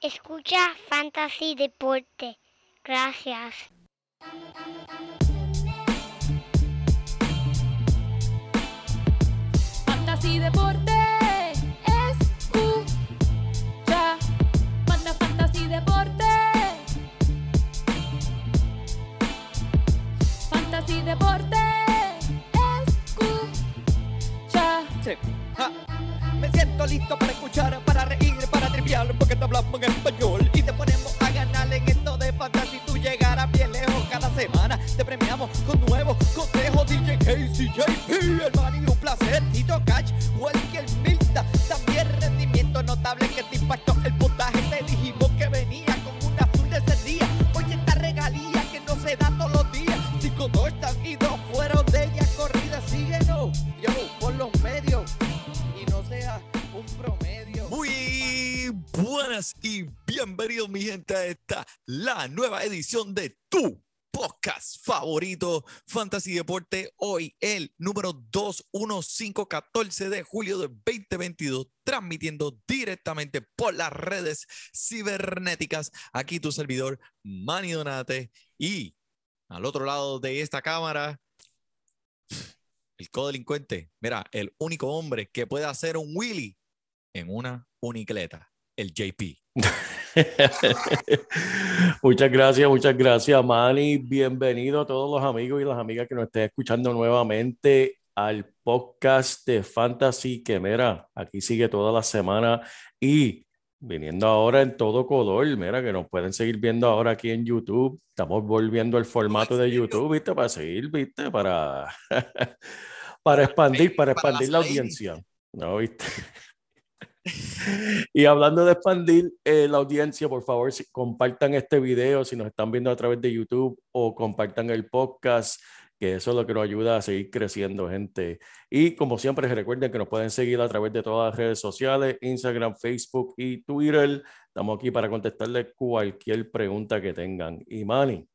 Escucha Fantasy Deporte. Gracias. Fantasy Deporte. Escucha. Manda Fantasy Deporte. Fantasy Deporte. Escucha. Sí. Me siento listo para escuchar, para reír, para triviar, porque te hablamos en español y te ponemos a ganar en esto de fantasy. Tú llegarás bien lejos cada semana. Te premiamos con nuevos consejos. DJ Casey, JP, hermano, y un placer. Tito Catch, Walker Milta. Mi gente a esta, la nueva edición de tu podcast favorito Fantasy Deporte. Hoy el número 21514 de julio de 2022, transmitiendo directamente por las redes cibernéticas. Aquí tu servidor Manny Donate y al otro lado de esta cámara el codelincuente, mira, el único hombre que puede hacer un Willy en una unicleta, el JP. muchas gracias, muchas gracias, Manny. Bienvenido a todos los amigos y las amigas que nos estén escuchando nuevamente al podcast de Fantasy, que mira, aquí sigue toda la semana y viniendo ahora en todo color, mira, que nos pueden seguir viendo ahora aquí en YouTube. Estamos volviendo al formato de YouTube, ¿viste? Para seguir, ¿viste? Para, para expandir, para expandir la audiencia. ¿No, viste? Y hablando de expandir eh, la audiencia, por favor, si- compartan este video si nos están viendo a través de YouTube o compartan el podcast, que eso es lo que nos ayuda a seguir creciendo, gente. Y como siempre, recuerden que nos pueden seguir a través de todas las redes sociales, Instagram, Facebook y Twitter. Estamos aquí para contestarle cualquier pregunta que tengan. Y Manny,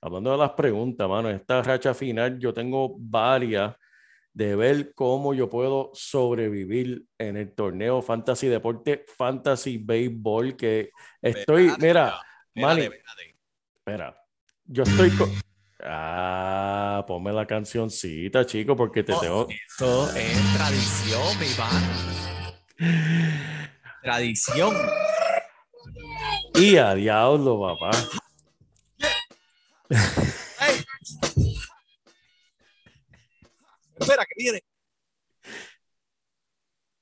hablando de las preguntas, mano, esta racha final, yo tengo varias de ver cómo yo puedo sobrevivir en el torneo Fantasy Deporte, Fantasy Baseball, que estoy, Espérate, mira, espérate, Manny, espérate. espera, yo estoy con... Ah, ponme la cancioncita, chico, porque te Oh, tengo... Eso es tradición, mi pan. Tradición. Y a diablo, papá.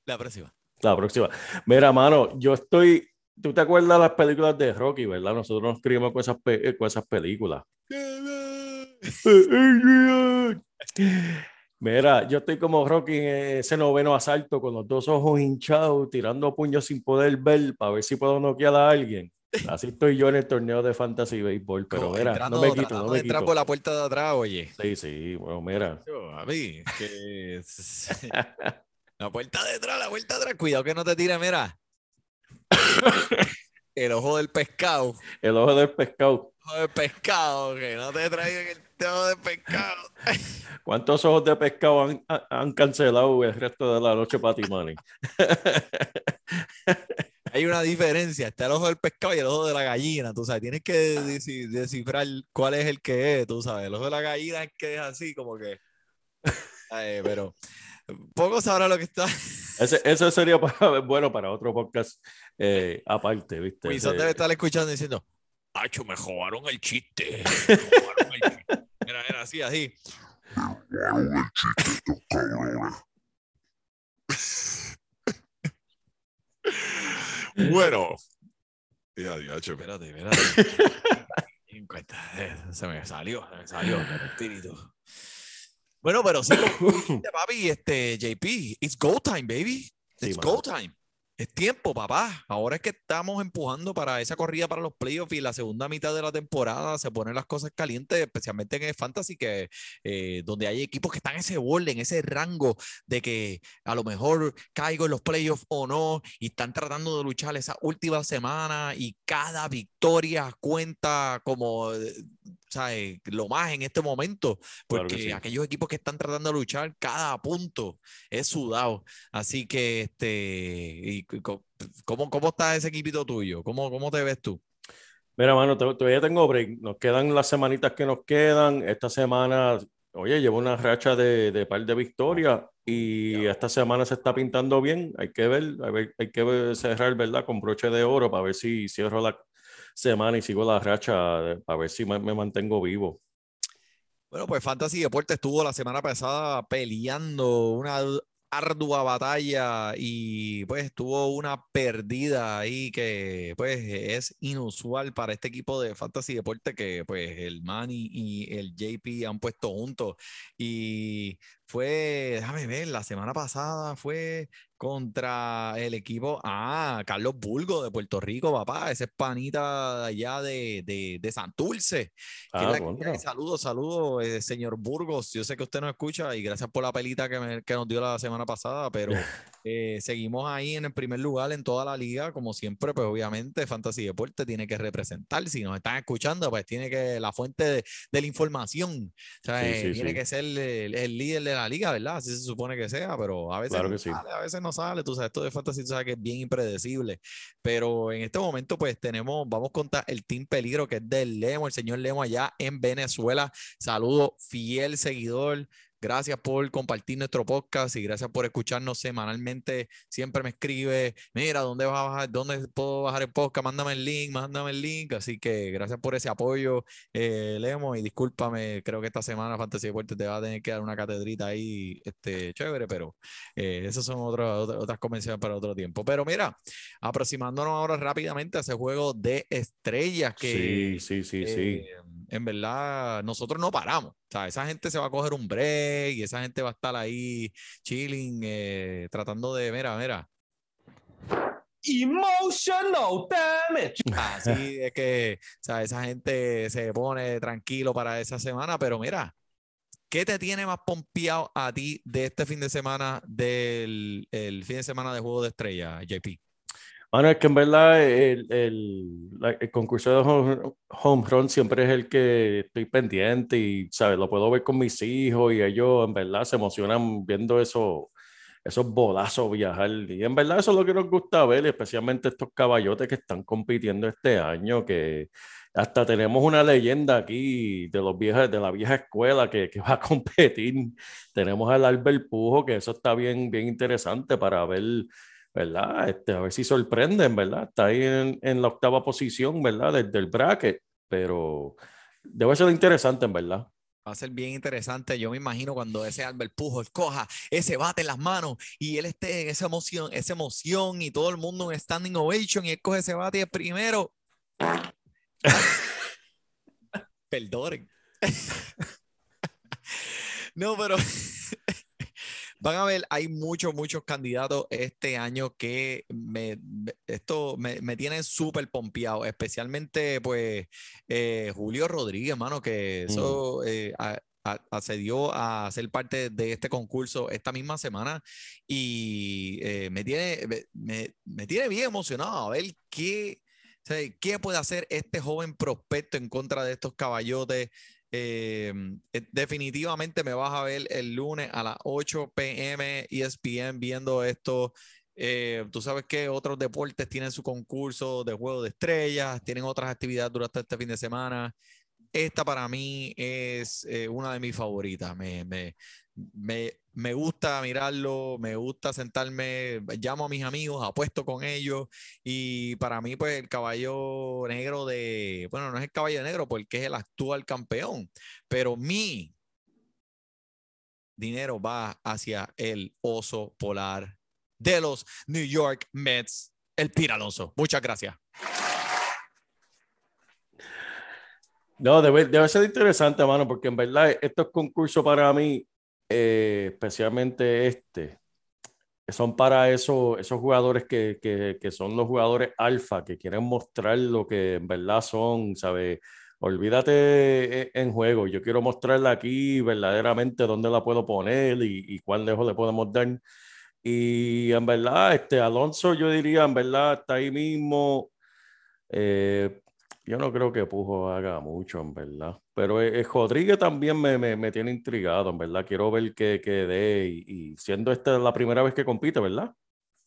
La próxima. La próxima. Mira, mano, yo estoy... ¿Tú te acuerdas de las películas de Rocky, verdad? Nosotros nos criamos con esas, pe- con esas películas. Mira, yo estoy como Rocky en ese noveno asalto con los dos ojos hinchados, tirando puños sin poder ver para ver si puedo noquear a alguien. Así estoy yo en el torneo de Fantasy Baseball, pero mira, entrando- no me quito, no de me entrar quito. por la puerta de atrás, oye. Sí, sí, bueno, mira. Yo, A mí, que la puerta de atrás, la puerta de atrás, cuidado que no te tire, mira. El ojo del pescado, El ojo del pescado. ojo del pescado, que no te traigan el ojo del pescado. ¿Cuántos ojos de pescado han, ha- han cancelado el resto de la noche para ti, Manny? Hay una diferencia, está el ojo del pescado y el ojo de la gallina, tú sabes, tienes que descifrar cuál es el que es, tú sabes, el ojo de la gallina es que es así, como que, Ay, pero poco sabrá lo que está. Ese, eso sería para- bueno para otro podcast eh, aparte, ¿viste? Wilson debe estar escuchando diciendo, Acho, me jodaron el chiste. me jodaron el chiste". Era, era así, así. Bueno. Ya, diacho, espérate, espérate. Eh, Se me salió, se me salió el espíritu. Bueno, pero sí, papi, este, JP, it's go time, baby. Sí, It's mano. go time. Es tiempo, papá. Ahora es que estamos empujando para esa corrida para los playoffs y la segunda mitad de la temporada se ponen las cosas calientes, especialmente en el fantasy, que eh, donde hay equipos que están en ese borde, en ese rango de que a lo mejor caigo en los playoffs o no, y están tratando de luchar esa última semana y cada victoria cuenta como eh, ¿sabes? lo más en este momento, Claro que porque sí. aquellos equipos que están tratando de luchar, cada punto es sudado. Así que, este, y ¿cómo, cómo está ese equipito tuyo? ¿Cómo, cómo te ves tú? Mira, mano, to- todavía tengo break. Nos quedan las semanitas que nos quedan. Esta semana, oye, llevo una racha de, de par de victorias y esta semana se está pintando bien. Hay que ver, hay que ver- cerrar, ¿verdad? Con broche de oro para ver si cierro la semana y sigo la racha, para ver si me, mantengo vivo. Bueno, pues Fantasy Deportes estuvo la semana pasada peleando una du- ardua batalla y pues tuvo una perdida ahí que pues es inusual para este equipo de Fantasy Deportes que pues el Manny y el JP han puesto juntos y fue, déjame ver, la semana pasada fue contra el equipo, ah, Carlos Bulgo de Puerto Rico, papá, ese es panita allá de, de, de Santurce. Ah, hay. Saludos, saludos, eh, señor Burgos. Yo sé que usted nos escucha y gracias por la pelita que, me- que nos dio la semana pasada, pero eh, seguimos ahí en el primer lugar en toda la liga, como siempre, pues obviamente Fantasy Deporte tiene que representar. Si nos están escuchando, pues tiene que la fuente de, de la información, o sea, Sí, eh, sí, tiene sí. que ser el, el líder de la liga, ¿verdad? Así se supone que sea, pero a veces Claro no sale, a veces no sale. Tú sabes, esto de Fantasy, tú sabes que es bien impredecible. Pero en este momento, pues tenemos, vamos contra el Team Peligro, que es del Lemo, el señor Lemo allá en Venezuela. Saludo, fiel seguidor. Gracias por compartir nuestro podcast y gracias por escucharnos semanalmente. Siempre me escribe, mira, ¿dónde vas a bajar? ¿Dónde puedo bajar el podcast? Mándame el link, mándame el link. Así que gracias por ese apoyo, eh, Lemo. Y discúlpame, creo que esta semana Fantasy Deportes te va a tener que dar una catedrita ahí, este, chévere, pero eh, esas son otras, otras, otras convenciones para otro tiempo. Pero mira, aproximándonos ahora rápidamente a ese juego de estrellas que Sí, sí, sí, sí. eh, en verdad nosotros no paramos. O sea, esa gente se va a coger un break y esa gente va a estar ahí chilling, eh, tratando de, mira, mira. Emotional damage. Así es que, o sea, esa gente se pone tranquilo para esa semana, pero mira, ¿qué te tiene más pompeado a ti de este fin de semana, del el fin de semana de Juego de Estrella, JP? Bueno, es que en verdad el, el- el concurso de home, run siempre es el que estoy pendiente y, ¿sabes? Lo puedo ver con mis hijos y ellos en verdad se emocionan viendo eso, esos bolazos viajar. Y en verdad eso es lo que nos gusta ver, especialmente estos caballotes que están compitiendo este año, que hasta tenemos una leyenda aquí de, los viejos, de la vieja escuela que, que va a competir. Tenemos al Albert Pujo, que eso está bien, bien interesante para ver. ¿Verdad? Este, a ver si sorprenden, ¿verdad? Está ahí en, en la octava posición, ¿verdad? Desde el bracket, pero debe ser interesante, en verdad. Va a ser bien interesante. Yo me imagino cuando ese Albert Pujols coja ese bate en las manos y él esté en esa emoción, esa emoción y todo el mundo en standing ovation y él coge ese bate y es primero. Perdonen. no, pero van a ver, hay muchos, muchos candidatos este año que me, esto me, me tienen súper pompeado, especialmente pues eh, Julio Rodríguez, mano, que eso eh, a- accedió a ser parte de este concurso esta misma semana y eh, me tiene, me, me- me tiene bien emocionado a ver qué, o sea, qué puede hacer este joven prospecto en contra de estos caballotes. Eh, eh, definitivamente me vas a ver el lunes a las 8 pm ESPN viendo esto. Eh, tú sabes que otros deportes tienen su concurso de juego de estrellas, tienen otras actividades durante este fin de semana. Esta para mí es eh, una de mis favoritas. Me, me, me gusta mirarlo, me gusta sentarme, llamo a mis amigos, apuesto con ellos y para mí pues el caballo negro de, bueno, no es el caballo negro porque es el actual campeón, pero mi dinero va hacia el oso polar de los New York Mets, el Pira Alonso. Muchas gracias. No, debe, debe ser interesante, mano, porque en verdad estos concursos para mí, eh, especialmente este, son para esos, esos jugadores que, que, que son los jugadores alfa, que quieren mostrar lo que en verdad son, ¿sabes? Olvídate e- en juego, yo quiero mostrarla aquí verdaderamente dónde la puedo poner y, y cuán lejos le podemos dar. Y en verdad, este Alonso, yo diría, en verdad, está ahí mismo. Eh, yo no creo que Pujo haga mucho, en verdad. Pero eh, eh, Rodríguez también me, me, me tiene intrigado, en verdad. Quiero ver qué, qué dé y, y siendo esta la primera vez que compite, ¿verdad?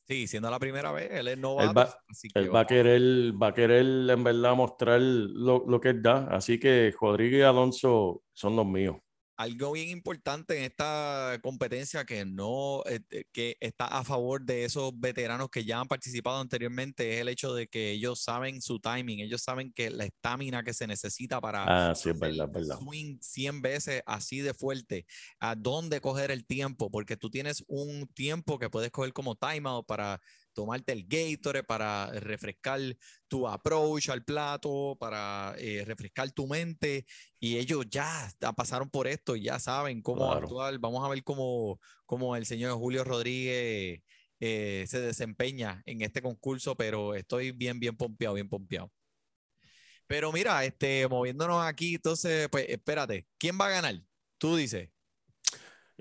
Sí, siendo la primera vez, él es novato. va- así que Él va a vamos- querer, va a querer en verdad mostrar lo, lo que él da. Así que Rodríguez y Alonso son los míos. Algo bien importante en esta competencia que no eh, que está a favor de esos veteranos que ya han participado anteriormente es el hecho de que ellos saben su timing, ellos saben que la estamina que se necesita para Ah, sí, hacer verdad, verdad. swing 100 veces así de fuerte, a dónde coger el tiempo, porque tú tienes un tiempo que puedes coger como timeout para tomarte el Gatorade, para refrescar tu approach al plato, para eh, refrescar tu mente, y ellos ya pasaron por esto y ya saben cómo Claro. actuar. Vamos a ver cómo, cómo el señor Julio Rodríguez eh, se desempeña en este concurso, pero estoy bien, bien pompeado, bien pompeado. Pero mira, este, moviéndonos aquí, entonces, pues espérate, ¿quién va a ganar? Tú dices,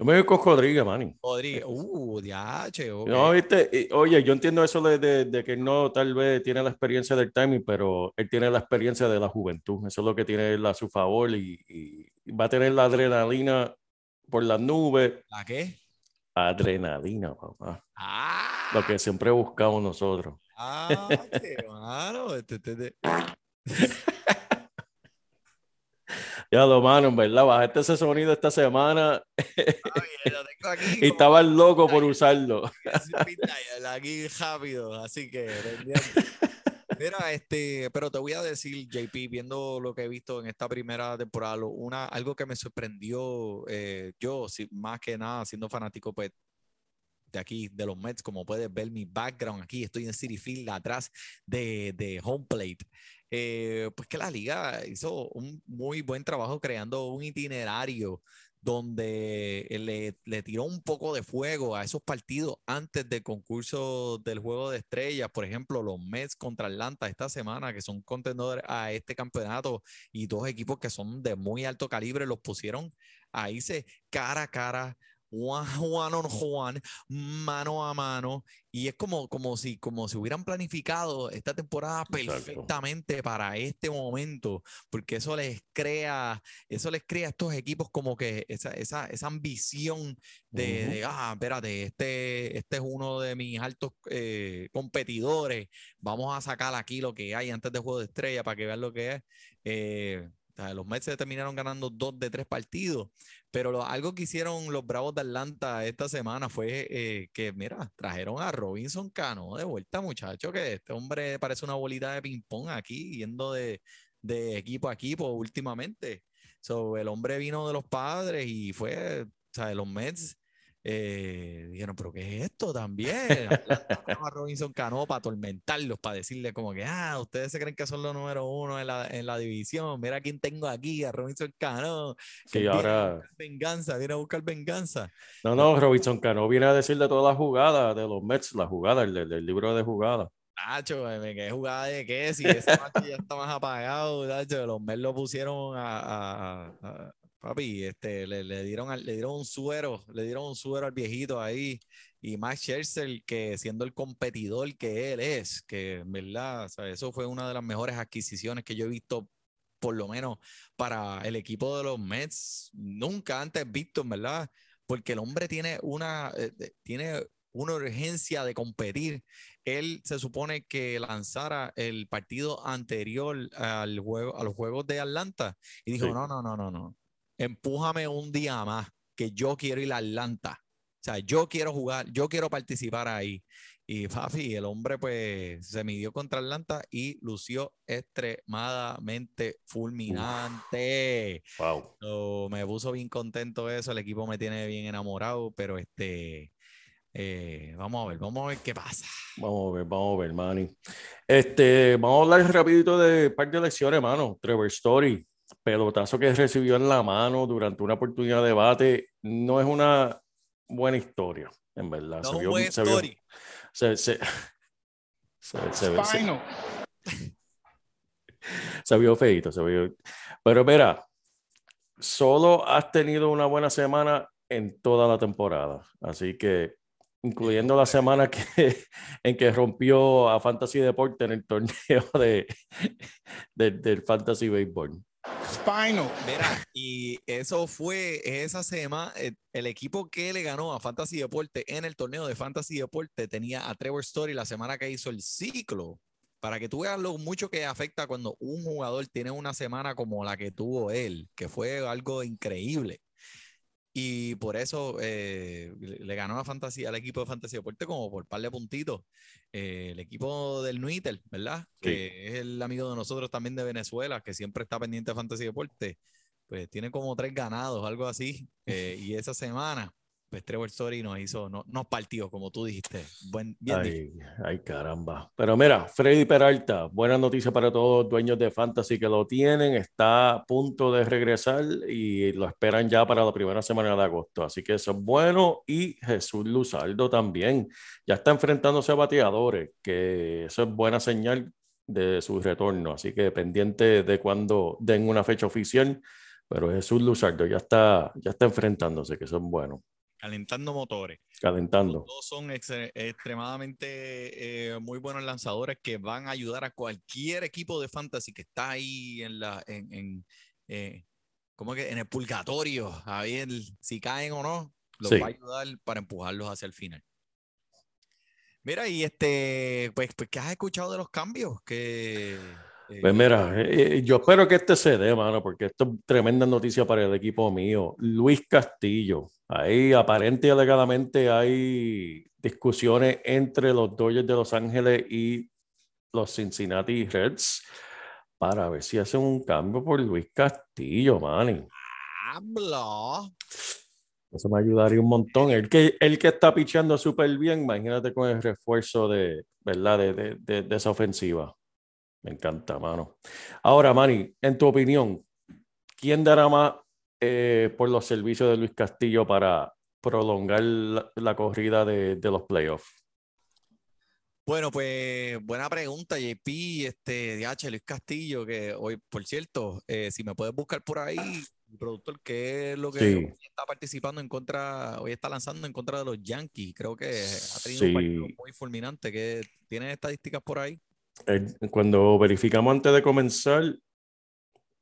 Yo me voy con Rodríguez, Manny. Rodríguez. Uh, diache. No, viste, oye, yo entiendo eso de, de- de que no tal vez tiene la experiencia del timing, pero él tiene la experiencia de la juventud. Eso es lo que tiene él a su favor y, y va a tener la adrenalina por las nubes. ¿La qué? Adrenalina, papá. Ah, Lo que siempre buscamos nosotros. ah, este, este, este. Ya lo mano, en verdad, bajaste ese sonido esta semana lo tengo aquí y como- estabas loco por usarlo. Aquí rápido, así que. Mira, este, pero te voy a decir, JP, viendo lo que he visto en esta primera temporada, lo- una, algo que me sorprendió, eh, yo, sí, más que nada, siendo fanático, pues, de aquí, de los Mets, como puedes ver mi background aquí, estoy en City Field, atrás de, de home plate. Eh, pues que la liga hizo un muy buen trabajo creando un itinerario donde le, le tiró un poco de fuego a esos partidos antes del concurso del juego de estrellas. Por ejemplo, los Mets contra Atlanta esta semana, que son contendores a este campeonato y dos equipos que son de muy alto calibre, los pusieron ahí se cara a cara. One, on one, mano a mano, y es como, como, si, como si hubieran planificado esta temporada Exacto. perfectamente para este momento, porque eso les crea, eso les crea a estos equipos como que esa, esa, esa ambición de, Ujú. de, ah, espérate, este, este es uno de mis altos eh, competidores, vamos a sacar aquí lo que hay antes del juego de estrella para que vean lo que es. Eh, los Mets se terminaron ganando dos de tres partidos, pero lo- algo que hicieron los Bravos de Atlanta esta semana fue eh, que, mira, trajeron a Robinson Cano de vuelta, muchacho, que este hombre parece una bolita de ping-pong aquí, yendo de, de equipo a equipo últimamente. So, el hombre vino de los padres y fue, o sea, los Mets eh, dijeron, pero ¿qué es esto también? A Robinson Cano para atormentarlos, para decirle como que, ah, ustedes se creen que son los número uno en la, en la división, mira quién tengo aquí, a Robinson Cano, que Sí, viene ahora. buscar venganza, viene a buscar venganza. No, no, Robinson Cano viene a decirle todas las jugadas de los Mets, las jugadas, el, del libro de jugadas. Nacho, me quedé jugada de qué, si ese macho ya está más apagado, Nacho, los Mets lo pusieron a- a- a- papi, este, le, le dieron al- le dieron un suero, le dieron un suero al viejito ahí, y Max Scherzer, que siendo el competidor que él es, que en verdad, o sea, eso fue una de las mejores adquisiciones que yo he visto, por lo menos para el equipo de los Mets, nunca antes visto, en verdad, porque el hombre tiene una, eh, tiene una urgencia de competir. Él se supone que lanzara el partido anterior al juego, a los Juegos de Atlanta. Y dijo, Sí. no, no, no, no, no, empújame un día más, que yo quiero ir a Atlanta. O sea, yo quiero jugar, yo quiero participar ahí. Y papi, el hombre pues se midió contra Atlanta y lució extremadamente fulminante. Wow. So, me puso bien contento eso, el equipo me tiene bien enamorado, pero este, eh, vamos a ver, vamos a ver qué pasa. Vamos a ver, vamos a ver, Manny. Este, vamos a hablar rapidito de par de lecciones, mano. Trevor Story, pelotazo que recibió en la mano durante una oportunidad de bate, no es una buena historia, en verdad. No Se vio- se vio- se- se- se- se ve- se- Spinal. se vio feito, se vio. Pero mira, solo has tenido una buena semana en toda la temporada. Así que incluyendo la semana que, en que rompió a Fantasy Deporte en el torneo de, de- del Fantasy Baseball. Spinal. Mira, y eso fue esa semana, el, el equipo que le ganó a Fantasy Deporte en el torneo de Fantasy Deporte tenía a Trevor Story la semana que hizo el ciclo. Para que tú veas lo mucho que afecta cuando un jugador tiene una semana como la que tuvo él, que fue algo increíble. Y por eso eh, le ganó a Fantasy, al equipo de Fantasy Deporte como por par de puntitos. Eh, el equipo del Nuitel, ¿verdad? Sí. Que es el amigo de nosotros también de Venezuela, que siempre está pendiente de Fantasy Deporte. Pues tiene como tres ganados, algo así. eh, y esa semana, pues Trevor Story nos hizo, no, nos partió, como tú dijiste. Buen, bien dicho. Ay, ay, caramba. Pero mira, Freddy Peralta, buena noticia para todos los dueños de Fantasy que lo tienen. Está a punto de regresar y lo esperan ya para la primera semana de agosto. Así que eso es bueno. Y Jesús Luzardo también. Ya está enfrentándose a bateadores, que eso es buena señal de su retorno. Así que pendiente de cuando den una fecha oficial. Pero Jesús Luzardo ya está, ya está enfrentándose, que eso es bueno. Calentando motores. Calentando. Los dos son ex- extremadamente eh, muy buenos lanzadores que van a ayudar a cualquier equipo de fantasy que está ahí en la en, en, eh, ¿cómo que? en el purgatorio a ver si caen o no los Sí. va a ayudar para empujarlos hacia el final mira y este pues, pues ¿qué has escuchado de los cambios que eh, Pues mira, eh, yo espero que este se dé, mano, porque esto es tremenda noticia para el equipo mío. Luis Castillo, ahí aparente y alegadamente hay discusiones entre los Dodgers de Los Ángeles y los Cincinnati Reds para ver si hacen un cambio por Luis Castillo, man. habla Eso me ayudaría un montón. El que, el que está pichando súper bien, imagínate con el refuerzo de, ¿verdad? De, de- de- de esa ofensiva. Me encanta, mano. Ahora, Manny, en tu opinión, ¿quién dará más eh, por los servicios de Luis Castillo para prolongar la, la corrida de, de los playoffs? Bueno, pues buena pregunta, JP, este, DH, Luis Castillo, que hoy, por cierto, eh, si me puedes buscar por ahí, el productor, que es lo que Sí. está participando en contra, hoy está lanzando en contra de los Yankees, creo que ha tenido Sí. un partido muy fulminante, que tiene estadísticas por ahí. Él- cuando verificamos antes de comenzar,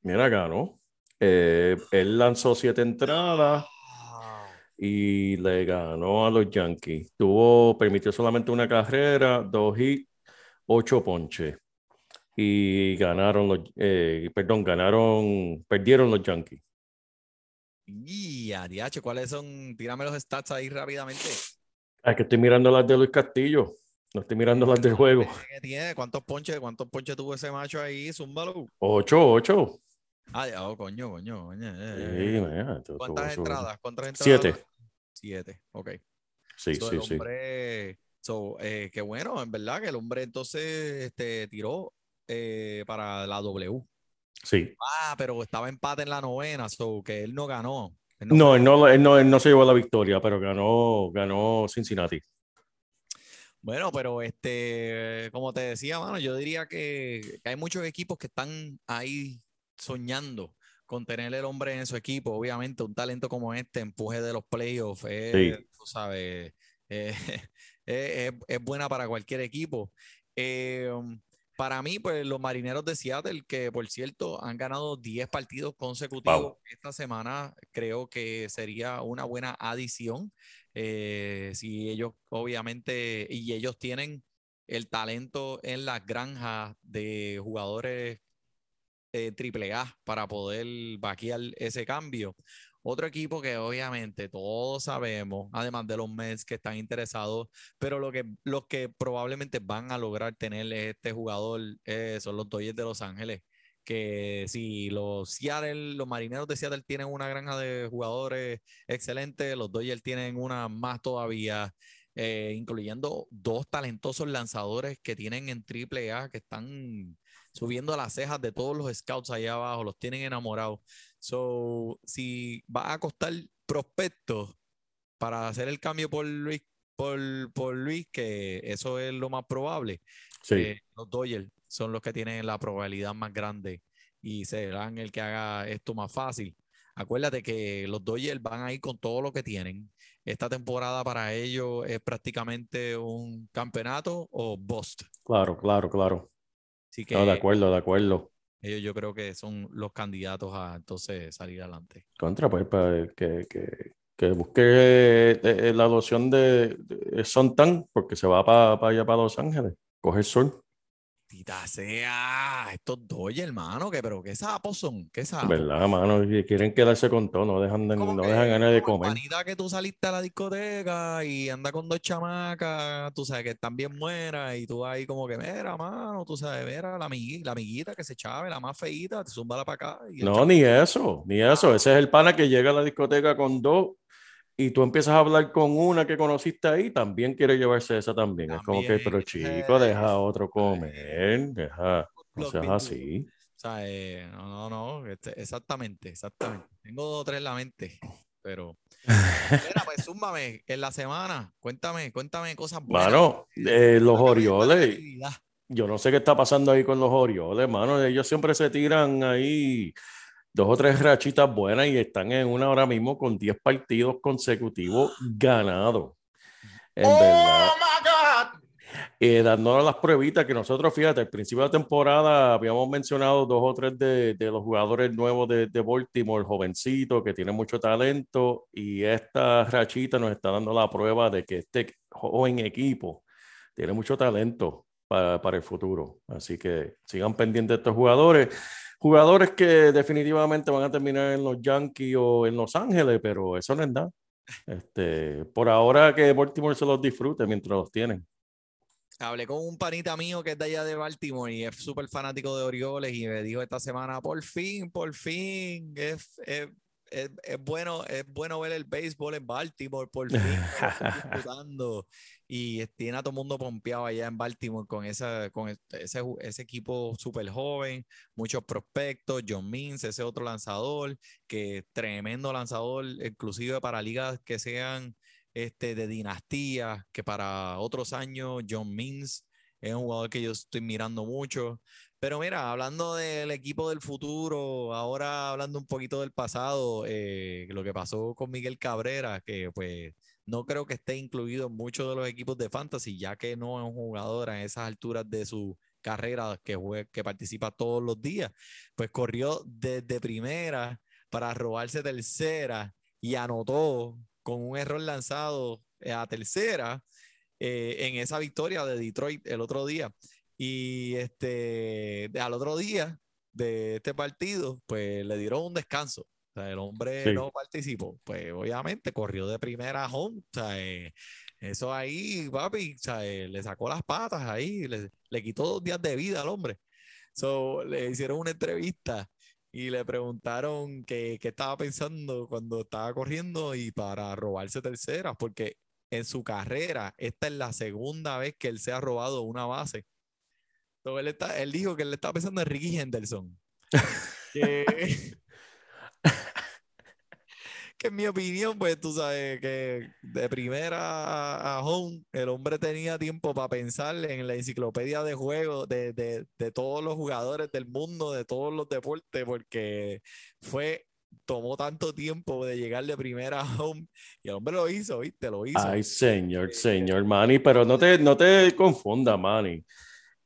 mira, ganó. Eh, él lanzó siete entradas. y le ganó a los Yankees. Tuvo, permitió solamente una carrera, dos hits, ocho ponches. Y ganaron los, eh, perdón, ganaron, perdieron los Yankees. Y a DH, ¿cuáles son? Tírame los stats ahí rápidamente. Es que estoy mirando las de Luis Castillo, no estoy mirando las del juego. ¿Qué tiene? ¿Cuántos ponches, cuántos ponches tuvo ese macho ahí? Zúmbalo. Ocho, ocho. Ah, ya, oh, coño, coño, coño. Sí, ¿Cuántas entradas? ¿Cuántas entradas? Siete. Siete, ok. Sí, So, sí, el sí. hombre, so, eh, qué bueno, en verdad, que el hombre entonces este, tiró eh, para la W. Sí. Ah, pero estaba empate en la novena, so que él no ganó. Él No, él no, él no, él no se llevó la victoria, pero ganó, ganó Cincinnati. Bueno, pero este, como te decía, mano, yo diría que, que hay muchos equipos que están ahí soñando con tener el hombre en su equipo. Obviamente, un talento como este, empuje de los playoffs, es, Sí. tú sabes, eh, es, es- buena para cualquier equipo. Eh, para mí, pues los marineros de Seattle, que por cierto han ganado 10 partidos consecutivos Wow. esta semana, creo que sería una buena adición. Eh, si ellos, obviamente, y ellos tienen el talento en las granjas de jugadores eh, triple A para poder vaquear ese cambio. Otro equipo que obviamente todos sabemos, además de los Mets que están interesados, pero lo que, los que probablemente van a lograr tener este jugador eh, son los Dodgers de Los Ángeles. Que si los Seattle, los marineros de Seattle tienen una granja de jugadores excelentes, los Dodgers tienen una más todavía, eh, incluyendo dos talentosos lanzadores que tienen en triple A, que están subiendo las cejas de todos los scouts allá abajo, los tienen enamorados. So, si va a costar prospectos para hacer el cambio por Luis, por, por Luis, que eso es lo más probable, Sí. eh, los Dodgers son los que tienen la probabilidad más grande y serán el que haga esto más fácil. acuérdate que los Dodgers van a ir con todo lo que tienen. Esta temporada para ellos es prácticamente un campeonato o bust. Claro, claro, claro. Así que No, de acuerdo, de acuerdo. ellos yo creo que son los candidatos a entonces salir adelante. Contra, pues, para que, que, que busque eh, eh, la adopción de, de Sontan, porque se va para allá, para Los Ángeles. Coge el sol, Tita sea, estos Dodgers, hermano, que pero qué sapos son, qué sapos. ¿verdad, mano? Quieren quedarse con todo, no dejan, de, no dejan ganas de comer. panita que tú saliste a la discoteca y anda con dos chamacas, tú sabes que están bien buenas y tú ahí como que, mira, mano, tú sabes, mira, la amiguita, la amiguita que se chave, la más feíta, te zúmbala para acá. Y No, ni eso, ni eso. Ese es el pana que llega a la discoteca con dos y tú empiezas a hablar con una que conociste ahí, también quiere llevarse esa también. Es como que, También, pero chico, deja a otro comer, deja, no seas así. O sea, eh, no, no, no, este- exactamente, exactamente. Tengo dos o tres en la mente, pero... Mira, pues zúmbame, en la semana, cuéntame, cuéntame cosas buenas. Mano, eh, los Orioles, yo no sé qué está pasando ahí con los Orioles, mano. Ellos siempre se tiran ahí dos o tres rachitas buenas y están en una ahora mismo con 10 partidos consecutivos ganados. En verdad. Eh, dándonos las pruebitas que nosotros, fíjate, al principio de la temporada habíamos mencionado dos o tres de, de los jugadores nuevos de, de Baltimore, jovencitos, que tienen mucho talento, y esta rachita nos está dando la prueba de que este joven equipo tiene mucho talento para, para el futuro. Así que sigan pendientes de estos jugadores. Jugadores que definitivamente van a terminar en los Yankees o en Los Ángeles, pero eso no es nada. Este, por ahora que Baltimore se los disfrute mientras los tienen. Hablé con un panita mío que es de allá de Baltimore y es súper fanático de Orioles y me dijo esta semana, por fin, por fin, es, es, es- es bueno, es bueno ver el béisbol en Baltimore, por fin. Y tiene a todo el mundo pompeado allá en Baltimore con, esa, con ese, ju- ese equipo súper joven, muchos prospectos, John Means, ese otro lanzador, que tremendo lanzador, inclusive para ligas que sean este, de dinastía, que para otros años John Means es un jugador que yo estoy mirando mucho. Pero mira, hablando del equipo del futuro, ahora hablando un poquito del pasado, eh, lo que pasó con Miguel Cabrera, que pues no creo que esté incluido en muchos de los equipos de fantasy, ya que no es un jugador a esas alturas de su carrera que, jue- que participa todos los días, pues corrió desde primera para robarse tercera y anotó con un error lanzado eh, a tercera eh, en esa victoria de Detroit el otro día. Y este, al otro día de este partido, pues le dieron un descanso. O sea, el hombre Sí. no participó. Pues obviamente corrió de primera a home. O sea, eh, eso ahí, papi, o sea, eh, le sacó las patas ahí, le, le quitó dos días de vida al hombre. So, le hicieron una entrevista y le preguntaron qué, qué estaba pensando cuando estaba corriendo y para robarse tercera, porque en su carrera esta es la segunda vez que él se ha robado una base. So, él, está, él dijo que él estaba pensando en Ricky Henderson. que, que en mi opinión, pues tú sabes que de primera a, home, el hombre tenía tiempo para pensar en la enciclopedia de juegos de, de, de todos los jugadores del mundo, de todos los deportes, porque fue, tomó tanto tiempo de llegar de primera a home y el hombre lo hizo, ¿viste? Lo hizo. Ay, señor, señor Manny, pero no te, no te confunda, Manny.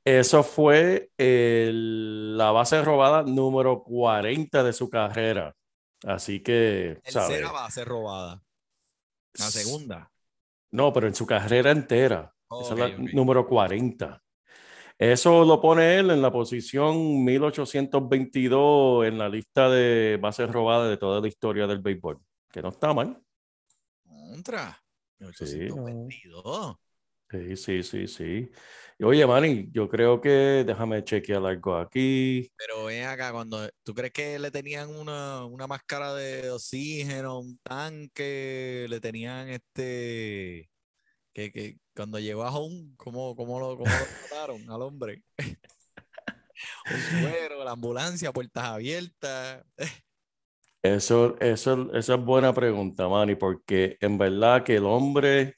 Eso fue el- la base robada número 40 de su carrera. Así que. Tercera base robada. La segunda. No, pero en su carrera entera. Esa es la número 40. Eso lo pone él en la posición 1822 en la lista de bases robadas de toda la historia del béisbol. Que no está mal. Contra. Sí, no. 822. Sí, sí, sí, sí. Oye, Manny, yo creo que déjame chequear algo aquí. Pero ven acá, cuando tú crees que le tenían una, una máscara de oxígeno, un tanque, le tenían este que, que cuando llegó a home, ¿cómo, cómo lo, cómo lo trataron al hombre? Un suero, la ambulancia, puertas abiertas. Eso, eso, esa es buena pregunta, Manny, porque en verdad que el hombre,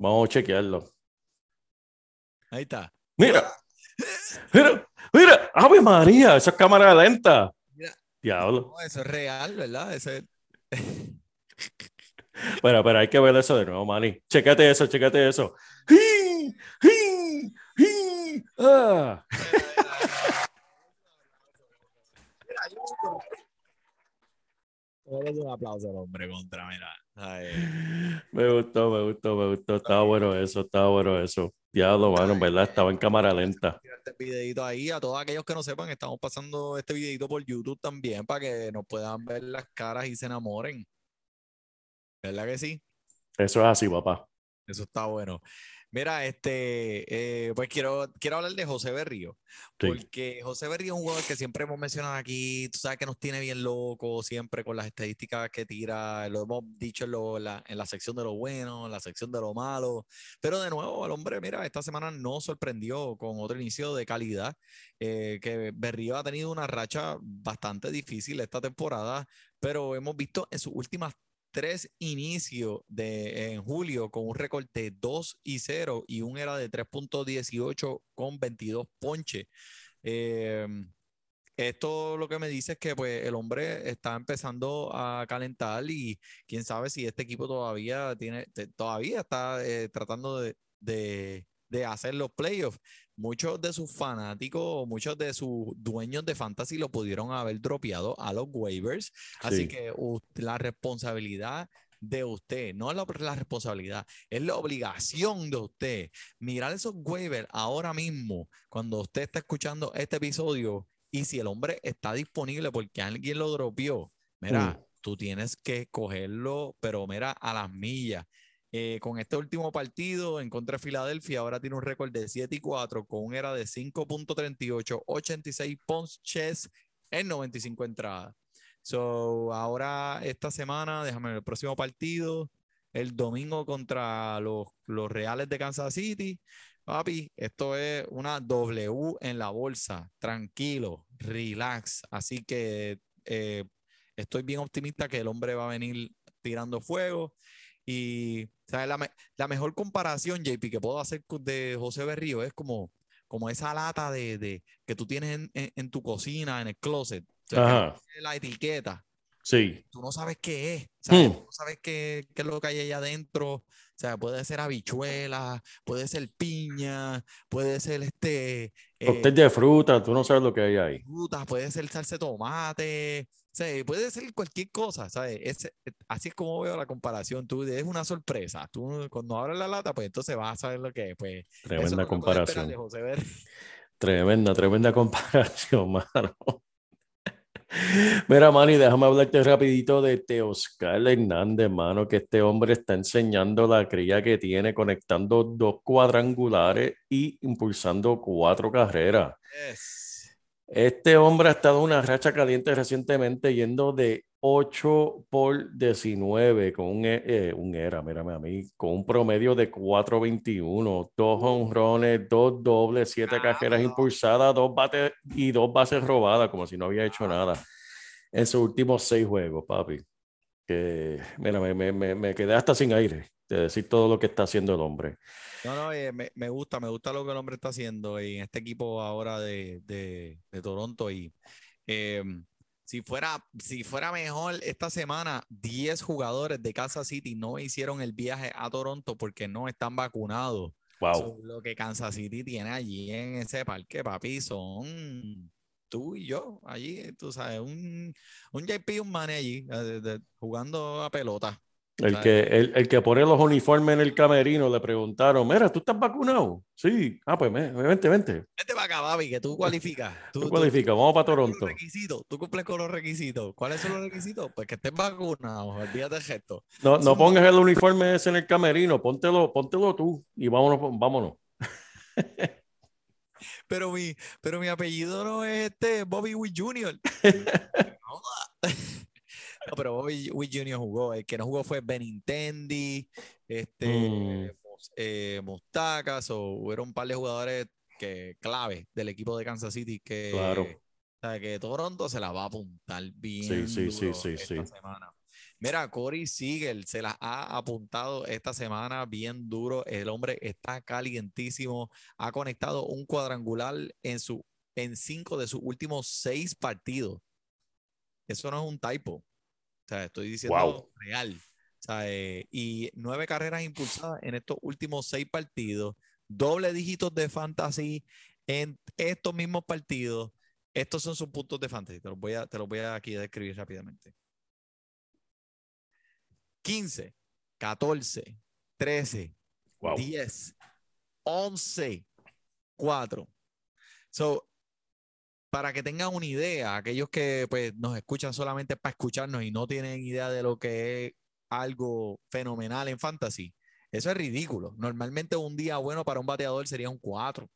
vamos a chequearlo. Ahí está. Mira, mira, mira, Ave María, esa es cámara lenta. Mira, Diablo. No, eso es real, ¿verdad? Ese, Espera, espera, hay que ver eso de nuevo, Manny. Chécate eso, chécate eso. ¡Ah! Un aplauso al hombre contra, mira. Ay, Me gustó, me gustó, me gustó. Estaba bueno eso, estaba bueno eso. Diablo, mano, en verdad, estaba en cámara lenta. este videito ahí. A todos aquellos que no sepan, estamos pasando este videito por YouTube también para que nos puedan ver las caras y se enamoren. ¿Verdad que sí? Eso es así, papá. Eso está bueno. Mira, este, eh, pues quiero, quiero hablar de José Berrío, Sí. porque José Berrío es un jugador que siempre hemos mencionado aquí, tú sabes que nos tiene bien locos siempre con las estadísticas que tira, lo hemos dicho en, lo- la, en la sección de lo bueno, en la sección de lo malo, pero de nuevo el hombre, mira, esta semana nos sorprendió con otro inicio de calidad, eh, que Berrío ha tenido una racha bastante difícil esta temporada, pero hemos visto en sus últimas tres inicios de, en julio con un récord de 2 y 0 y un era de 3.18 con 22 ponches. Eh, esto lo que me dice es que pues, el hombre está empezando a calentar y quién sabe si este equipo todavía tiene, todavía está eh, tratando de, de- de hacer los playoffs. Muchos de sus fanáticos, muchos de sus dueños de fantasy lo pudieron haber dropeado a los waivers. Así Sí. que la responsabilidad de usted, no es la, la responsabilidad, es la obligación de usted mirar esos waivers ahora mismo, cuando usted está escuchando este episodio y si el hombre está disponible porque alguien lo dropeó, mira, Mm. tú tienes que cogerlo, pero mira, a las millas. Eh, con este último partido en contra de Filadelfia, ahora tiene un récord de 7 y 4 con un era de 5.38, 86 ponches en 95 entradas. So, ahora esta semana, déjame ver el próximo partido, el domingo contra los, los Reales de Kansas City. Papi, esto es una W en la bolsa. Tranquilo, relax. Así que eh, estoy bien optimista que el hombre va a venir tirando fuego. Y ¿sabes? La, me- la mejor comparación, JP, que puedo hacer de José Berrío es como, como esa lata de, de- que tú tienes en, en- en tu cocina, en el closet. O sea, la etiqueta Sí. tú no sabes qué es, ¿sabes? Hmm. Tú no sabes qué, qué es lo que hay allá adentro. O sea, puede ser habichuela, puede ser piña, puede ser este eh, de fruta, tú no sabes lo que hay ahí. frutas, puede ser salsa de tomate, o sea, puede ser cualquier cosa, ¿sabes? Ese- así es como veo la comparación. Tú es una sorpresa. Tú cuando abres la lata, pues entonces vas a saber lo que es. Pues, es Tremenda comparación. de José Ver. Tremenda, tremenda comparación, mano. Mira, Manny, déjame hablarte rapidito de Teoscar Hernández, mano, que este hombre está enseñando la cría que tiene, conectando dos cuadrangulares y impulsando cuatro carreras. Yes. Este hombre ha estado en una racha caliente recientemente, yendo de 8 por 19 con un, e- eh, un era, mírame a mí, con un promedio de 4.21, dos honrones, dos dobles, siete carreras impulsadas, dos bates y dos bases robadas, como si no había hecho nada en sus últimos seis juegos, papi. Que, mira, me- me- me quedé hasta sin aire de decir todo lo que está haciendo el hombre. No, no, eh, me, me gusta, me gusta lo que el hombre está haciendo en este equipo ahora de, de- de Toronto. Y eh, si fuera, si fuera mejor esta semana, 10 jugadores de Kansas City no hicieron el viaje a Toronto porque no están vacunados. Wow. So, lo que Kansas City tiene allí en ese parque, papi, son tú y yo allí, tú sabes, un, un JP y un Mane allí eh, de- jugando a pelota. El que, el, el que pone los uniformes en el camerino le preguntaron, mira, ¿tú estás vacunado? Sí. Ah, pues vente, vente. Vente para acá, papi, que tú cualificas. Tú, Tú tú- cualificas, vamos para Toronto. Los requisitos, tú cumples con los requisitos. ¿Cuáles son los requisitos? Pues que estés vacunado, olvídate del gesto. No, no pongas el uniforme ese en el camerino, póntelo, póntelo tú y vámonos, vámonos. Pero mi, pero mi apellido no es este Bobby Witt Jr. No, pero Bobby Witt Jr. jugó. El que no jugó fue Benintendi, este, Mm. Mos- eh, Mustacas, o hubieron un par de jugadores que, clave del equipo de Kansas City que, Claro. o sea, que Toronto se la va a apuntar bien sí, duro sí, esta semana. Mira, Corey Siegel se las ha apuntado esta semana bien duro. El hombre está calientísimo. Ha conectado un cuadrangular en, su, en cinco de sus últimos seis partidos. eso no es un typo. Sea, estoy diciendo Wow. real. O sea, eh, y nueve carreras impulsadas en estos últimos seis partidos, doble dígitos de fantasy en estos mismos partidos. Estos son sus puntos de fantasy. Te los voy a, te los voy a aquí describir rápidamente. 15, 14, 13, Wow. 10, 11, 4. So, para que tengan una idea, aquellos que pues, nos escuchan solamente para escucharnos y no tienen idea de lo que es algo fenomenal en fantasy, eso es ridículo. Normalmente un día bueno para un bateador sería un 4,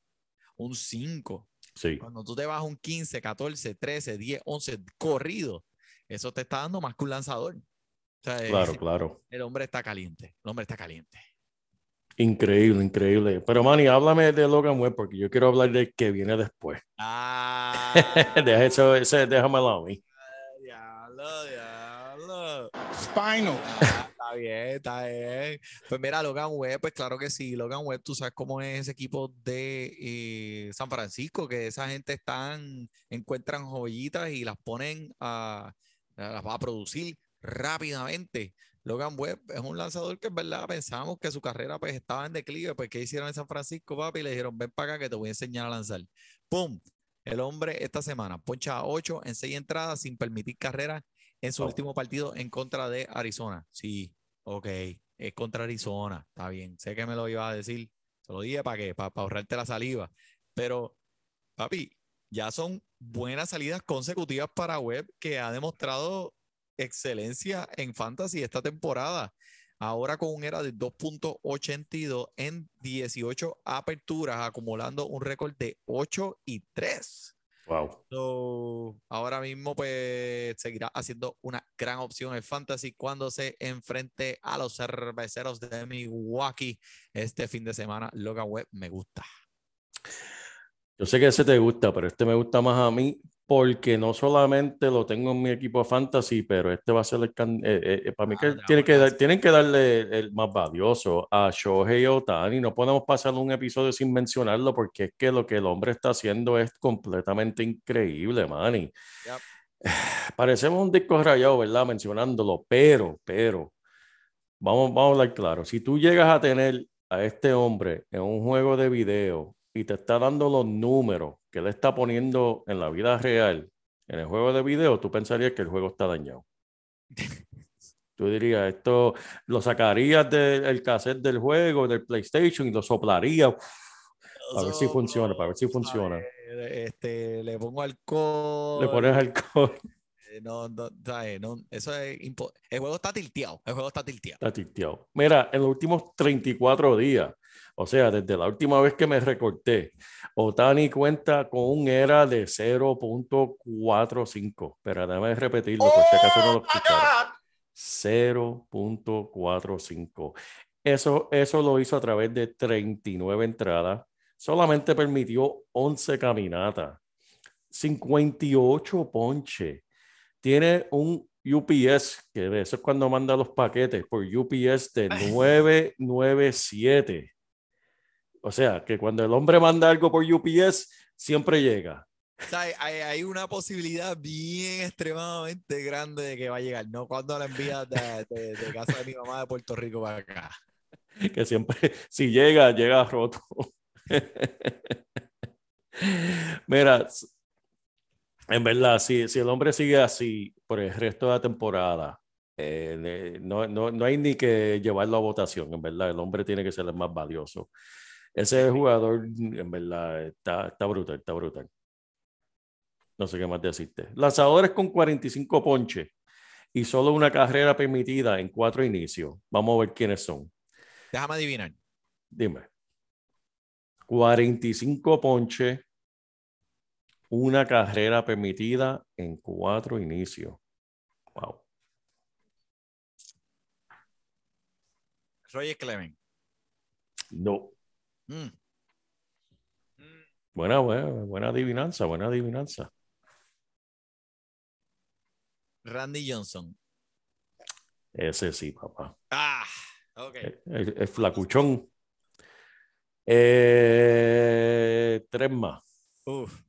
un 5. Sí. Cuando tú te vas a un 15, 14, 13, 10, 11 corrido, eso te está dando más que un lanzador. O sea, Claro, claro. el hombre está caliente. El hombre está caliente. Increíble, increíble. Pero Manny, háblame de Logan Webb porque yo quiero hablar del que viene después. Ah, Deja eso, ese, déjamelo a mí. diablo, diablo. Spinal. Ah, está bien, está bien. Pues mira, Logan Webb, pues claro que sí. Logan Webb, tú sabes cómo es ese equipo de eh, San Francisco, que esa gente están, encuentran joyitas y las ponen a, las va a producir rápidamente. Logan Webb es un lanzador que en verdad pensamos que su carrera pues estaba en declive, pues ¿qué hicieron en San Francisco, papi? Le dijeron, ven para acá que te voy a enseñar a lanzar. ¡Pum! El hombre esta semana poncha a 8 en 6 entradas sin permitir carrera en su Oh. último partido en contra de Arizona. Sí, ok, es contra Arizona, está bien. Sé que me lo iba a decir, se lo dije para qué, para, ahorrarte la saliva. Pero, papi, ya son buenas salidas consecutivas para Webb que ha demostrado excelencia en fantasy esta temporada. Ahora con un era de 2.82 en 18 aperturas, acumulando un récord de 8 y 3. Wow. So, ahora mismo pues seguirá haciendo una gran opción en fantasy cuando se enfrente a los cerveceros de Milwaukee este fin de semana. Logan Webb me gusta. Yo sé que ese te gusta, pero este me gusta más a mí porque no solamente lo tengo en mi equipo de fantasy, pero este va a ser el can- eh, eh, eh, para mí que Ah, tiene que bravo, dar- tienen que darle el más valioso a Shohei Otani. No podemos pasar un episodio sin mencionarlo porque es que lo que el hombre está haciendo es completamente increíble, Manny. Yep. Parecemos un disco rayado, ¿verdad? Mencionándolo, pero, pero, vamos, vamos a hablar claro. Si tú llegas a tener a este hombre en un juego de video y te está dando los números que él está poniendo en la vida real, en el juego de video, tú pensarías que el juego está dañado. Tú dirías, esto lo sacarías del cassette del juego, del PlayStation y lo soplarías para ver si funciona, para ver si funciona. Este, le pongo alcohol. Le pones alcohol, No, no, ¿sabes? No, eso es impo- El juego está tilteado. El juego está tilteado. está tilteado. Mira, en los últimos 34 días, o sea, desde la última vez que me recorté, Otani cuenta con un era de 0.45. Pero déjame repetirlo, por si acaso no lo escucharon. 0.45. Eso, eso lo hizo a través de 39 entradas. Solamente permitió 11 caminatas. 58 ponches. Tiene un UPS, que eso es cuando manda los paquetes por UPS de 997. O sea, que cuando el hombre manda algo por UPS, siempre llega. O sea, hay, hay- una posibilidad bien extremadamente grande de que va a llegar. No cuando la envías de, de- de casa de mi mamá de Puerto Rico para acá. que siempre, si llega, llega roto. Mira, en verdad, si, si el hombre sigue así por el resto de la temporada, eh, no, no, no hay ni que llevarlo a votación, en verdad, el hombre tiene que ser el más valioso. Ese jugador, en verdad, está, está brutal, está brutal. No sé qué más decirte. Lanzadores con 45 ponches y solo una carrera permitida en cuatro inicios. Vamos a ver quiénes son. Déjame adivinar. Dime. 45 ponches, una carrera permitida en cuatro inicios. Wow. Roger Clement. No. Mm. Buena, buena, buena adivinanza, buena adivinanza. Randy Johnson. Ese sí, papá. Ah, ok. El, flacuchón. Eh, tres más. Uf.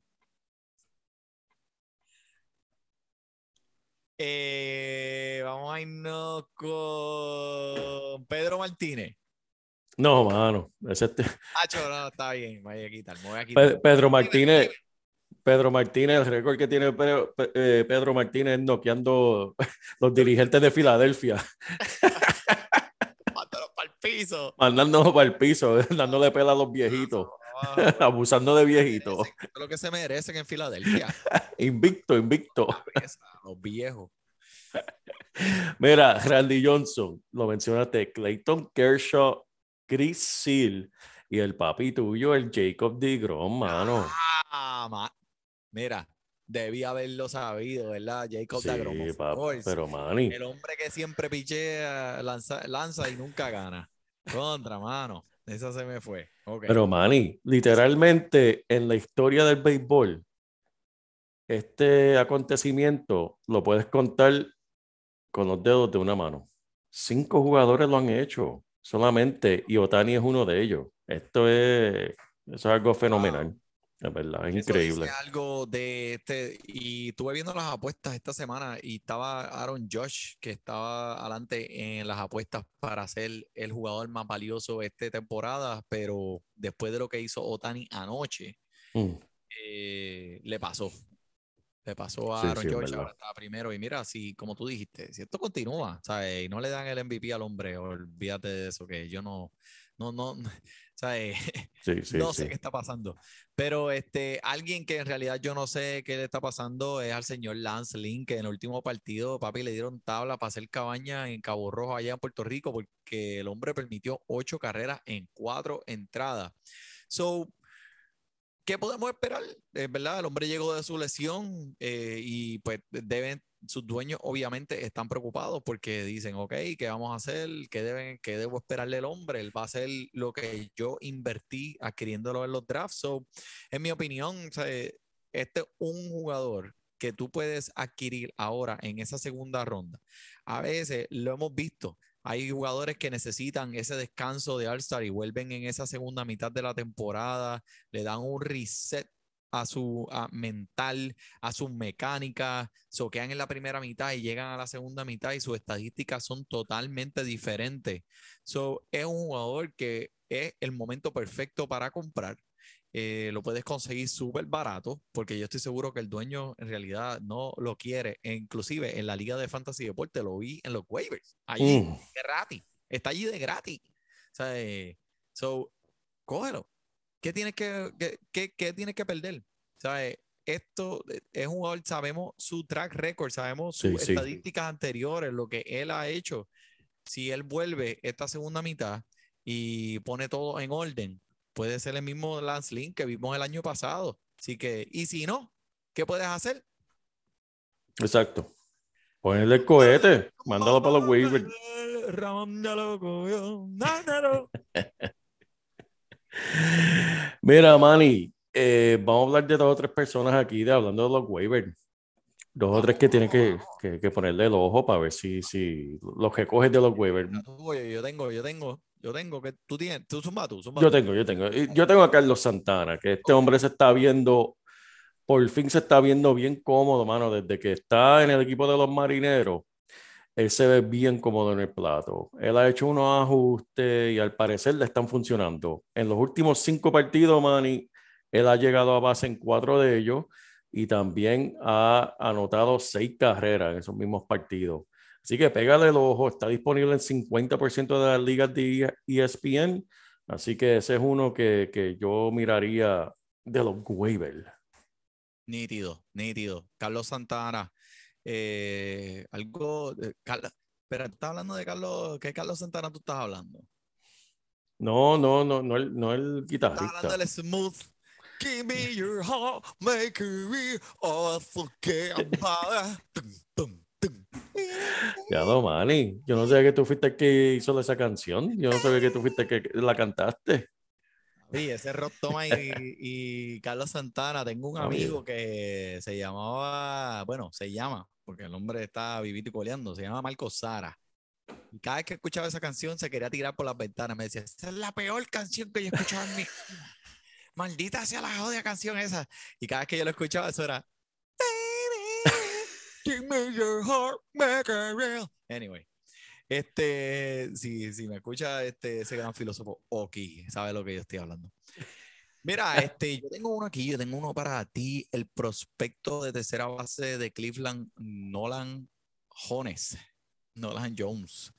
Eh, vamos a irnos con Pedro Martínez. No, mano. Ese este- Hacho, no, está bien. Me voy a quitar, me voy a quitar. Pe- Pedro Martínez, Pedro Martínez, el récord que tiene Pedro, Pe- eh, Pedro Martínez noqueando los dirigentes de Filadelfia, Mándalo para el piso. mandándolos para el piso, dándole pela a los viejitos, abusando de es lo que se merecen en Filadelfia. Invicto, invicto. Los viejos. Mira, Randy Johnson, lo mencionaste, Clayton Kershaw, Chris Seal y el papi tuyo, el Jacob DeGrom, mano. Ah, ma- Mira, debí haberlo sabido, ¿verdad? Jacob Sí, DeGrom, of papi, course. pero mani, El hombre que siempre pichea, lanza, lanza y nunca gana. Contra, mano. Esa se me fue. Pero mani, literalmente en la historia del béisbol, este acontecimiento lo puedes contar con los dedos de una mano. Cinco jugadores lo han hecho solamente y Otani es uno de ellos. Esto es, es algo fenomenal, es verdad, es increíble. algo de este, y estuve viendo las apuestas esta semana y estaba Aaron Josh, que estaba adelante en las apuestas para ser el jugador más valioso esta temporada, pero después de lo que hizo Otani anoche, Mm. eh, le pasó. Le pasó a Sí, Aaron sí, verdad. ahora está primero. Y mira, si, como tú dijiste, si esto continúa, ¿sabes? Y no le dan el MVP al hombre, olvídate de eso, que yo no, no, no, ¿sabes? Sí, sí, no sí. sé qué está pasando. Pero este, alguien que en realidad yo no sé qué le está pasando es al señor Lance Lynn, que en el último partido, papi, le dieron tabla para hacer cabaña en Cabo Rojo, allá en Puerto Rico, porque el hombre permitió ocho carreras en cuatro entradas. So, ¿qué podemos esperar? Es verdad, el hombre llegó de su lesión eh, y pues deben, sus dueños obviamente están preocupados porque dicen, ok, ¿qué vamos a hacer? ¿Qué, deben, qué debo esperarle al hombre? Él va a hacer lo que yo invertí adquiriéndolo en los drafts. So, en mi opinión, sea, este es un jugador que tú puedes adquirir ahora en esa segunda ronda. A veces lo hemos visto. Hay jugadores que necesitan ese descanso de All-Star y vuelven en esa segunda mitad de la temporada, le dan un reset a su a mental, a sus mecánicas, so quedan en la primera mitad y llegan a la segunda mitad y sus estadísticas son totalmente diferentes. So, es un jugador que es el momento perfecto para comprar. Eh, lo puedes conseguir súper barato porque yo estoy seguro que el dueño en realidad no lo quiere. E inclusive en la liga de fantasy deporte lo vi en los waivers. Allí, Mm. gratis. Está allí de gratis. O sea, eh, so, cógelo. ¿Qué tienes que, qué, qué- qué tienes que perder? ¿Sabes? Esto eh, es un jugador, sabemos su track record, sabemos sus Sí, sí. estadísticas anteriores, lo que él ha hecho. Si él vuelve esta segunda mitad y pone todo en orden, puede ser el mismo Lance Lynn que vimos el año pasado. Así que, y si no, ¿qué puedes hacer? Exacto. Ponerle el cohete, mándalo para los waivers. Mira, Manny, eh, vamos a hablar de dos o tres personas aquí, de, hablando de los waivers. Dos o tres que tienen que, que, que ponerle el ojo para ver si, si los que coges de los waivers. Oye, Yo tengo, yo tengo, yo tengo, que tú tienes, tú zumba tú, zumba Yo tengo, yo tengo. Yo tengo a Carlos Santana, que este hombre se está viendo, por fin se está viendo bien cómodo, mano, desde que está en el equipo de los marineros. Él se ve bien cómodo en el plato. Él ha hecho unos ajustes y al parecer le están funcionando. En los últimos cinco partidos, Manny, él ha llegado a base en cuatro de ellos y también ha anotado seis carreras en esos mismos partidos. Así que pégale el ojo, está disponible en 50% de las ligas de ESPN. Así que ese es uno que, que yo miraría de los waivers. Nítido, nítido. Carlos Santana. Eh, algo. de Carla- ¿tú estás hablando de Carlos? ¿Qué Carlos Santana tú estás hablando? No, no, no, no el, no el Estás hablando guitarrista. del smooth. Give me your heart, make it all forget about it. Ya no, Manny. Yo no sabía que tú fuiste el que hizo esa canción. Yo no sabía que tú fuiste el que la cantaste. Sí, ese Rob Thomas y, y Carlos Santana. Tengo un bien. amigo que se llamaba, bueno, se llama, porque el hombre está vivito y coleando, se llama Marco Sara. Y cada vez que escuchaba esa canción se quería tirar por las ventanas. Me decía, esa es la peor canción que yo he escuchado en mi. Maldita sea la jodida canción esa. Y cada vez que yo lo escuchaba, eso era. Give me your heart, make it real. Anyway. Este, si, si me escucha este, ese gran filósofo Oki, sabe lo que yo estoy hablando. Mira, este, yo tengo uno aquí, yo tengo uno para ti, el prospecto de tercera base de Cleveland, Nolan Jones, Nolan Jones.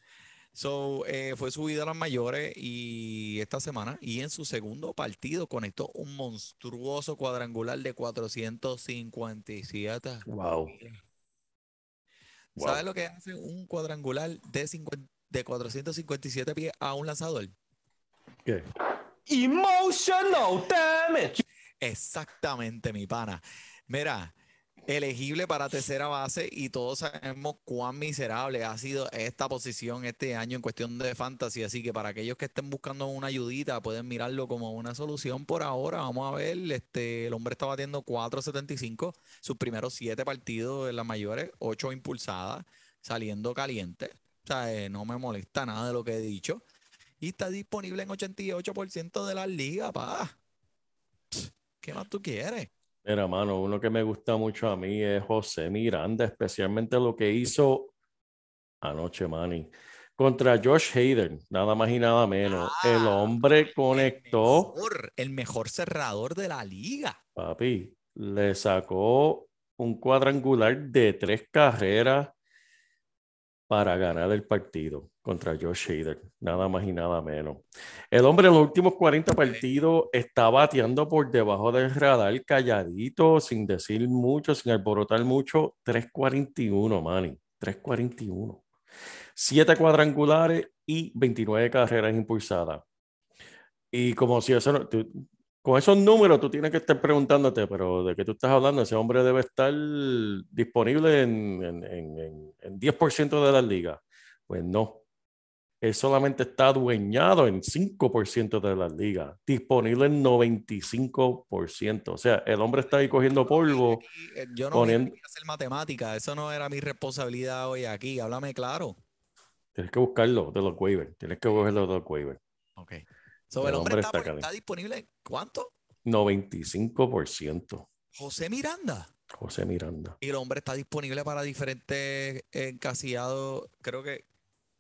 So, eh, fue subido a las mayores y esta semana, y en su segundo partido conectó un monstruoso cuadrangular de 457. Wow. Wow. ¿Sabes lo que hace un cuadrangular de, 50 de 457 pies a un lanzador? ¿Qué? Emotional damage. Exactamente, mi pana. Mira, elegible para tercera base y todos sabemos cuán miserable ha sido esta posición este año en cuestión de fantasy. Así que para aquellos que estén buscando una ayudita, pueden mirarlo como una solución por ahora. Vamos a ver, este, el hombre está batiendo 4.75, sus primeros siete partidos en las mayores, ocho impulsadas, saliendo caliente. O sea, eh, no me molesta nada de lo que he dicho. Y está disponible en 88% de las ligas, pa. ¿Qué más tú quieres? Mira, mano, uno que me gusta mucho a mí es José Miranda, especialmente lo que hizo anoche, Manny, contra Josh Hayden, nada más y nada menos. Ah, el hombre conectó, El mejor, el mejor cerrador de la liga. papi, le sacó un cuadrangular de tres carreras para ganar el partido contra Josh Hader, nada más y nada menos. El hombre en los últimos 40 partidos está bateando por debajo del radar, calladito, sin decir mucho, sin alborotar mucho, 3.41, Manny, 3.41. Siete cuadrangulares y 29 carreras impulsadas. Y como si eso no, tú- con esos números tú tienes que estar preguntándote, pero ¿de qué tú estás hablando? Ese hombre debe estar disponible en, en, en- en- en 10% de las ligas. Pues no. Él solamente está adueñado en 5% de las ligas, disponible en 95%. O sea, el hombre está ahí cogiendo polvo. Eh, Yo no poniendo- vine a hacer matemática, eso no era mi responsabilidad hoy aquí. Háblame claro. Tienes que buscarlo de los waivers. Tienes que buscarlo de los waivers. Ok. So, El el hombre hombre está, está por- está disponible. en ¿Cuánto? 95%. José Miranda. José Miranda. Y el hombre está disponible para diferentes encasillados, creo que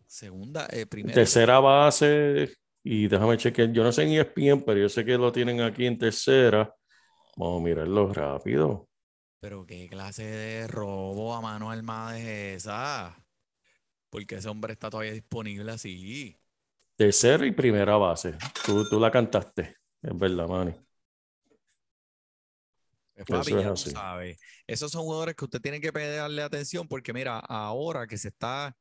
segunda, eh, primera. Tercera base, y déjame chequear, yo no sé en ESPN, pero yo sé que lo tienen aquí en tercera. Vamos a mirarlo rápido. Pero qué clase de robo a mano armada es esa. Porque ese hombre está todavía disponible así. Tercera y primera base. Tú, tú la cantaste, es verdad, Manny. Pues, papi, Eso es así. Esos son jugadores que usted tiene que darle atención porque mira, ahora que se está,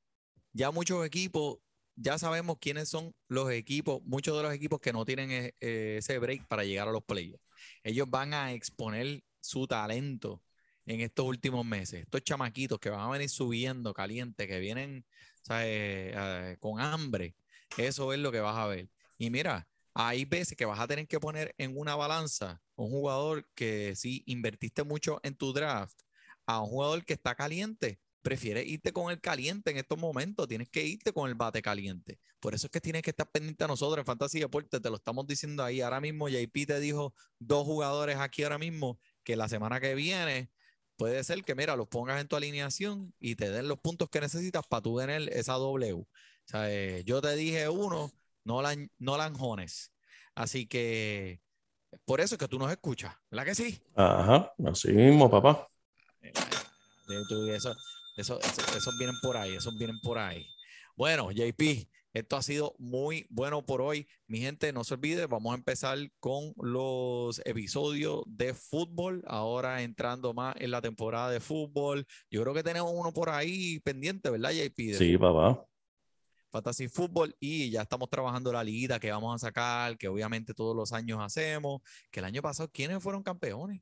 ya muchos equipos, ya sabemos quiénes son los equipos, muchos de los equipos que no tienen eh, eh, ese break para llegar a los playoffs. Ellos van a exponer su talento en estos últimos meses. Estos chamaquitos que van a venir subiendo caliente, que vienen ¿sabes? Eh, con hambre, eso es lo que vas a ver. Y mira, hay veces que vas a tener que poner en una balanza un jugador que sí invertiste mucho en tu draft a un jugador que está caliente. Prefieres irte con el caliente en estos momentos, tienes que irte con el bate caliente. Por eso es que tienes que estar pendiente a nosotros en Fantasy Deportes, te lo estamos diciendo ahí. Ahora mismo JP te dijo dos jugadores aquí ahora mismo que la semana que viene puede ser que, mira, los pongas en tu alineación y te den los puntos que necesitas para tú tener esa W. O sea, eh, yo te dije uno, Nolan, Nolan Jones. Así que por eso es que tú nos escuchas, ¿verdad que sí? Ajá, así mismo, papá. Eh, Eso, eso, eso- esos vienen por ahí, esos vienen por ahí. Bueno, JP, esto ha sido muy bueno por hoy. Mi gente, no se olvide, vamos a empezar con los episodios de fútbol. Ahora entrando más en la temporada de fútbol. Yo creo que tenemos uno por ahí pendiente, ¿verdad, JP? De Sí, papá. Fantasy Fútbol y ya estamos trabajando la liguita que vamos a sacar, que obviamente todos los años hacemos, que el año pasado, ¿quiénes fueron campeones?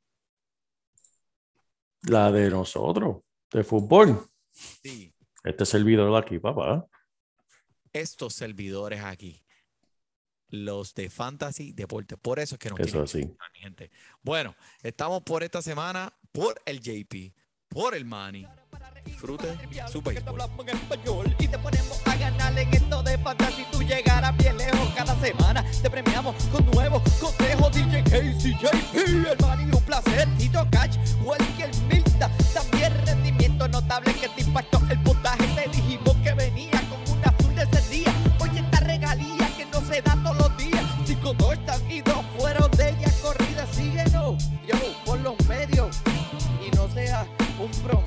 La de nosotros, de fútbol. Sí, Este servidor de aquí, papá. estos servidores aquí, los de Fantasy Deporte, por eso es que nos Eso escuchar, mi gente. Bueno, estamos por esta semana, por el JP, por el Manny. Disfrute su Porque te béisbol. hablamos en español y te ponemos a ganar en esto de fantasy. Tú llegarás bien lejos cada semana. Te premiamos con nuevos consejos. DJ KCJP, el man y un placer. Tito Catch, o el notable que te impactó el puntaje. Te dijimos que venía con un azul de ese día. Oye, esta regalía que no se da todos los días. Cinco, dos están y dos fueron de ella corrida. Síguenos, yo, por los medios. Y no seas un pro.